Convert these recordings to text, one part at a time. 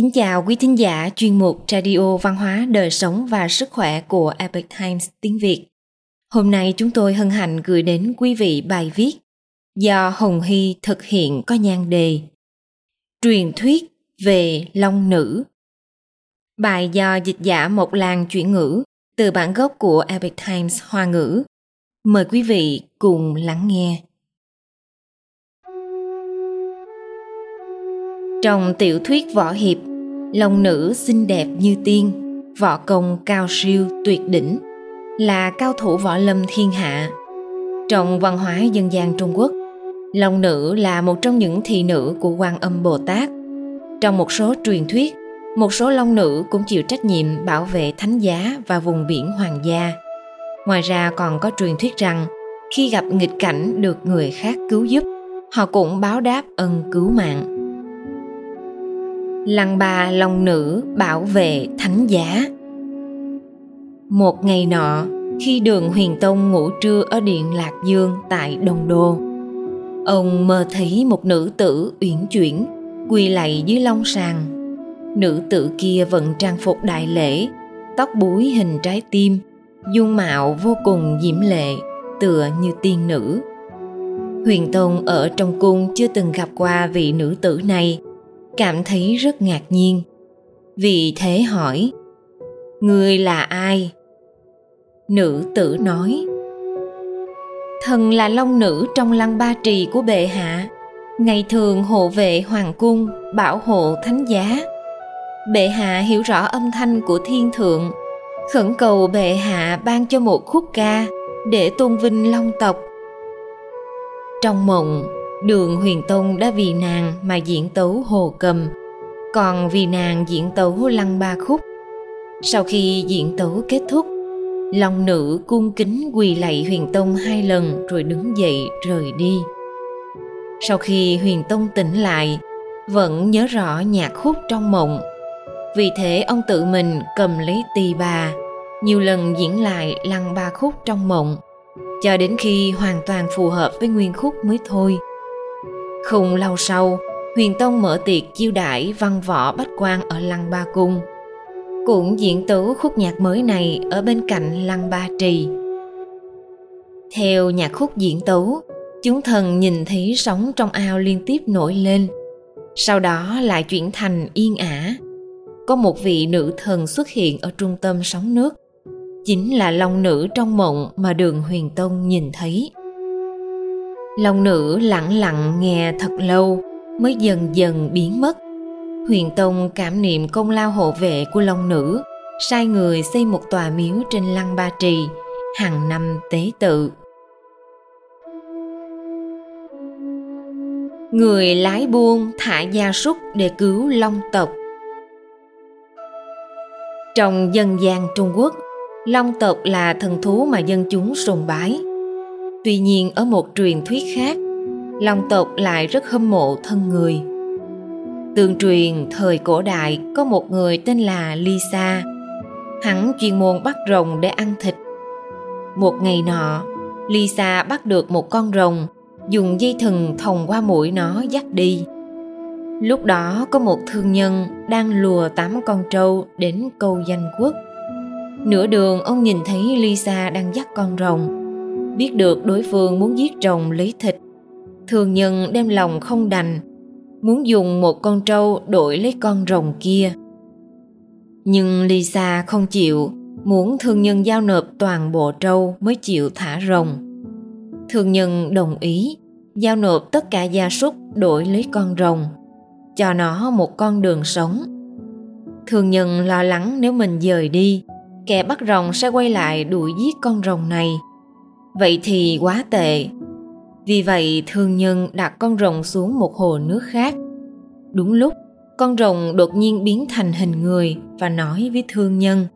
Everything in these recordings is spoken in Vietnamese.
Kính chào quý thính giả chuyên mục Radio Văn hóa, Đời sống và Sức khỏe của Epoch Times tiếng Việt. Hôm nay chúng tôi hân hạnh gửi đến quý vị bài viết do Hồng Hy thực hiện có nhan đề Truyền thuyết về Long Nữ. Bài do dịch giả một làng chuyển ngữ từ bản gốc của Epoch Times Hoa ngữ. Mời quý vị cùng lắng nghe. Trong tiểu thuyết võ hiệp, Long nữ xinh đẹp như tiên, võ công cao siêu tuyệt đỉnh, là cao thủ võ lâm thiên hạ. Trong văn hóa dân gian Trung Quốc, Long nữ là một trong những thị nữ của Quan Âm Bồ Tát. Trong một số truyền thuyết, một số long nữ cũng chịu trách nhiệm bảo vệ thánh giá và vùng biển hoàng gia. Ngoài ra còn có truyền thuyết rằng khi gặp nghịch cảnh được người khác cứu giúp, họ cũng báo đáp ân cứu mạng lăng bà lòng nữ bảo vệ thánh giá. Một ngày nọ, khi đường huyền tông ngủ trưa ở điện lạc dương tại đông đô, ông mơ thấy một nữ tử uyển chuyển, quỳ lạy dưới long sàng. Nữ tử kia vận trang phục đại lễ, tóc búi hình trái tim, dung mạo vô cùng diễm lệ, tựa như tiên nữ. Huyền tông ở trong cung chưa từng gặp qua vị nữ tử này cảm thấy rất ngạc nhiên. Vì thế hỏi người là ai? Nữ tử nói, thần là long nữ trong lăng ba trì của bệ hạ, ngày thường hộ vệ hoàng cung, bảo hộ thánh giá. Bệ hạ hiểu rõ âm thanh của thiên thượng, khẩn cầu bệ hạ ban cho một khúc ca để tôn vinh long tộc. Trong mộng đường huyền tông đã vì nàng mà diễn tấu hồ cầm. Còn vì nàng diễn tấu lăng ba khúc. Sau khi diễn tấu kết thúc, long nữ cung kính quỳ lạy huyền tông hai lần rồi đứng dậy rời đi. Sau khi huyền tông tỉnh lại, vẫn nhớ rõ nhạc khúc trong mộng. Vì thế ông tự mình cầm lấy tỳ bà, nhiều lần diễn lại lăng ba khúc trong mộng, cho đến khi hoàn toàn phù hợp với nguyên khúc mới thôi không lâu sau, Huyền Tông mở tiệc chiêu đãi văn võ bách quan ở Lăng Ba Cung. Cũng diễn tấu khúc nhạc mới này ở bên cạnh Lăng Ba Trì. Theo nhạc khúc diễn tấu, chúng thần nhìn thấy sóng trong ao liên tiếp nổi lên. Sau đó lại chuyển thành yên ả. Có một vị nữ thần xuất hiện ở trung tâm sóng nước. Chính là long nữ trong mộng mà đường huyền tông nhìn thấy. Long nữ lặng lặng nghe thật lâu mới dần dần biến mất. Huyền Tông cảm niệm công lao hộ vệ của Long nữ, sai người xây một tòa miếu trên lăng Ba Trì, hàng năm tế tự. Người lái buôn thả gia súc để cứu Long tộc. Trong dân gian Trung Quốc, Long tộc là thần thú mà dân chúng sùng bái – Tuy nhiên ở một truyền thuyết khác, Long tộc lại rất hâm mộ thân người. Tương truyền thời cổ đại có một người tên là Lisa. Hắn chuyên môn bắt rồng để ăn thịt. Một ngày nọ, Lisa bắt được một con rồng, dùng dây thừng thòng qua mũi nó dắt đi. Lúc đó có một thương nhân đang lùa tám con trâu đến câu danh quốc. Nửa đường ông nhìn thấy Lisa đang dắt con rồng biết được đối phương muốn giết rồng lấy thịt. Thường nhân đem lòng không đành, muốn dùng một con trâu đổi lấy con rồng kia. Nhưng lisa không chịu, muốn thương nhân giao nộp toàn bộ trâu mới chịu thả rồng. Thương nhân đồng ý, giao nộp tất cả gia súc đổi lấy con rồng, cho nó một con đường sống. Thương nhân lo lắng nếu mình dời đi, kẻ bắt rồng sẽ quay lại đuổi giết con rồng này vậy thì quá tệ. Vì vậy, thương nhân đặt con rồng xuống một hồ nước khác. Đúng lúc, con rồng đột nhiên biến thành hình người và nói với thương nhân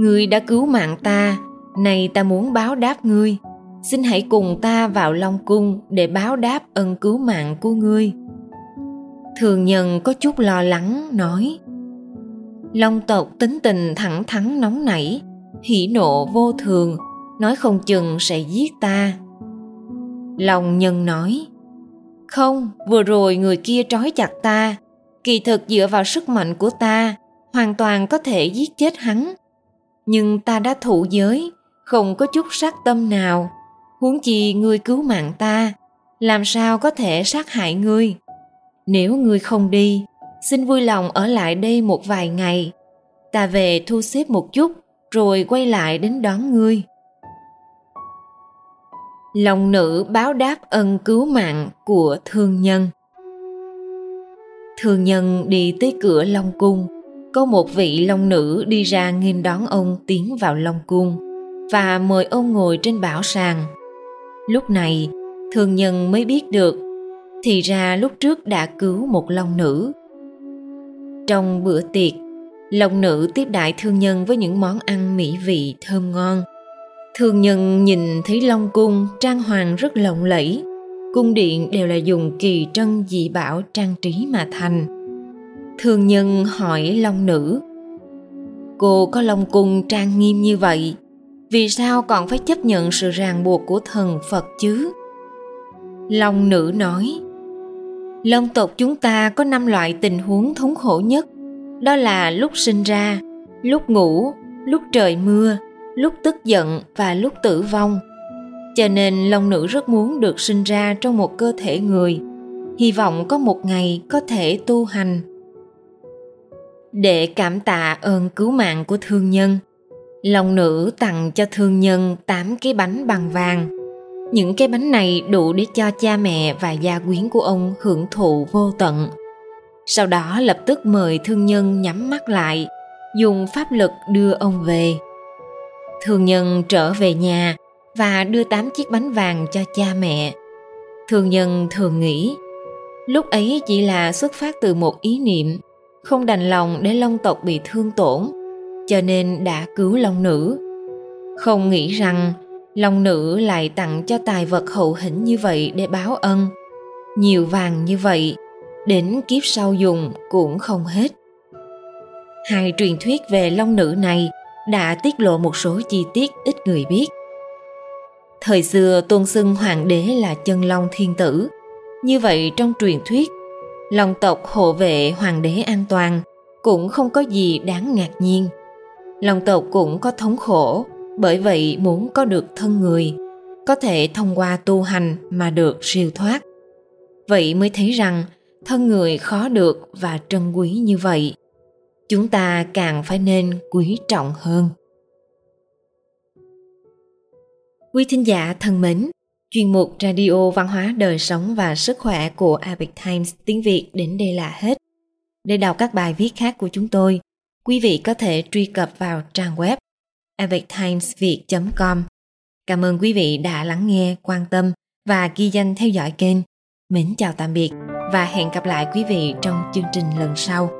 ngươi đã cứu mạng ta nay ta muốn báo đáp ngươi. Xin hãy cùng ta vào long cung để báo đáp ân cứu mạng của ngươi. Thường nhân có chút lo lắng, nói, long tộc tính tình thẳng thắn nóng nảy, hỉ nộ vô thường nói không chừng sẽ giết ta. Lòng nhân nói, không, vừa rồi người kia trói chặt ta. Kỳ thực dựa vào sức mạnh của ta, hoàn toàn có thể giết chết hắn. Nhưng ta đã thụ giới, không có chút sát tâm nào. Huống chi ngươi cứu mạng ta, làm sao có thể sát hại ngươi? Nếu ngươi không đi, xin vui lòng ở lại đây một vài ngày. Ta về thu xếp một chút, rồi quay lại đến đón ngươi lòng nữ báo đáp ân cứu mạng của thương nhân. Thương nhân đi tới cửa long cung. Có một vị long nữ đi ra nghênh đón ông tiến vào long cung và mời ông ngồi trên bảo sàng. Lúc này, thương nhân mới biết được, thì ra lúc trước đã cứu một long nữ. Trong bữa tiệc, long nữ tiếp đại thương nhân với những món ăn mỹ vị thơm ngon thương nhân nhìn thấy long cung trang hoàng rất lộng lẫy. Cung điện đều là dùng kỳ trân dị bảo trang trí mà thành. Thương nhân hỏi long nữ, cô có long cung trang nghiêm như vậy, vì sao còn phải chấp nhận sự ràng buộc của thần phật chứ? Long nữ nói, long tộc chúng ta có năm loại tình huống thống khổ nhất, đó là lúc sinh ra, lúc ngủ, lúc trời mưa lúc tức giận và lúc tử vong. Cho nên long nữ rất muốn được sinh ra trong một cơ thể người. Hy vọng có một ngày có thể tu hành. Để cảm tạ ơn cứu mạng của thương nhân, long nữ tặng cho thương nhân 8 cái bánh bằng vàng. Những cái bánh này đủ để cho cha mẹ và gia quyến của ông hưởng thụ vô tận. Sau đó lập tức mời thương nhân nhắm mắt lại, dùng pháp lực đưa ông về thương nhân trở về nhà và đưa tám chiếc bánh vàng cho cha mẹ. Thương nhân thường nghĩ, lúc ấy chỉ là xuất phát từ một ý niệm, không đành lòng để long tộc bị thương tổn, cho nên đã cứu long nữ. Không nghĩ rằng long nữ lại tặng cho tài vật hậu hĩnh như vậy để báo ân. Nhiều vàng như vậy, đến kiếp sau dùng cũng không hết. Hai truyền thuyết về long nữ này đã tiết lộ một số chi tiết ít người biết. Thời xưa, tôn xưng hoàng đế là chân long thiên tử. Như vậy, trong truyền thuyết lòng tộc hộ vệ hoàng đế an toàn cũng không có gì đáng ngạc nhiên. Lòng tộc cũng có thống khổ, bởi vậy muốn có được thân người, có thể thông qua tu hành mà được siêu thoát. Vậy mới thấy rằng thân người khó được và trân quý như vậy chúng ta càng phải nên quý trọng hơn. Quý thính giả thân mến, chuyên mục radio văn hóa đời sống và sức khỏe của Epic Times tiếng Việt đến đây là hết. Để đọc các bài viết khác của chúng tôi, quý vị có thể truy cập vào trang web epictimesviet.com cảm ơn quý vị đã lắng nghe, quan tâm và ghi danh theo dõi kênh. Mến chào tạm biệt và hẹn gặp lại quý vị trong chương trình lần sau.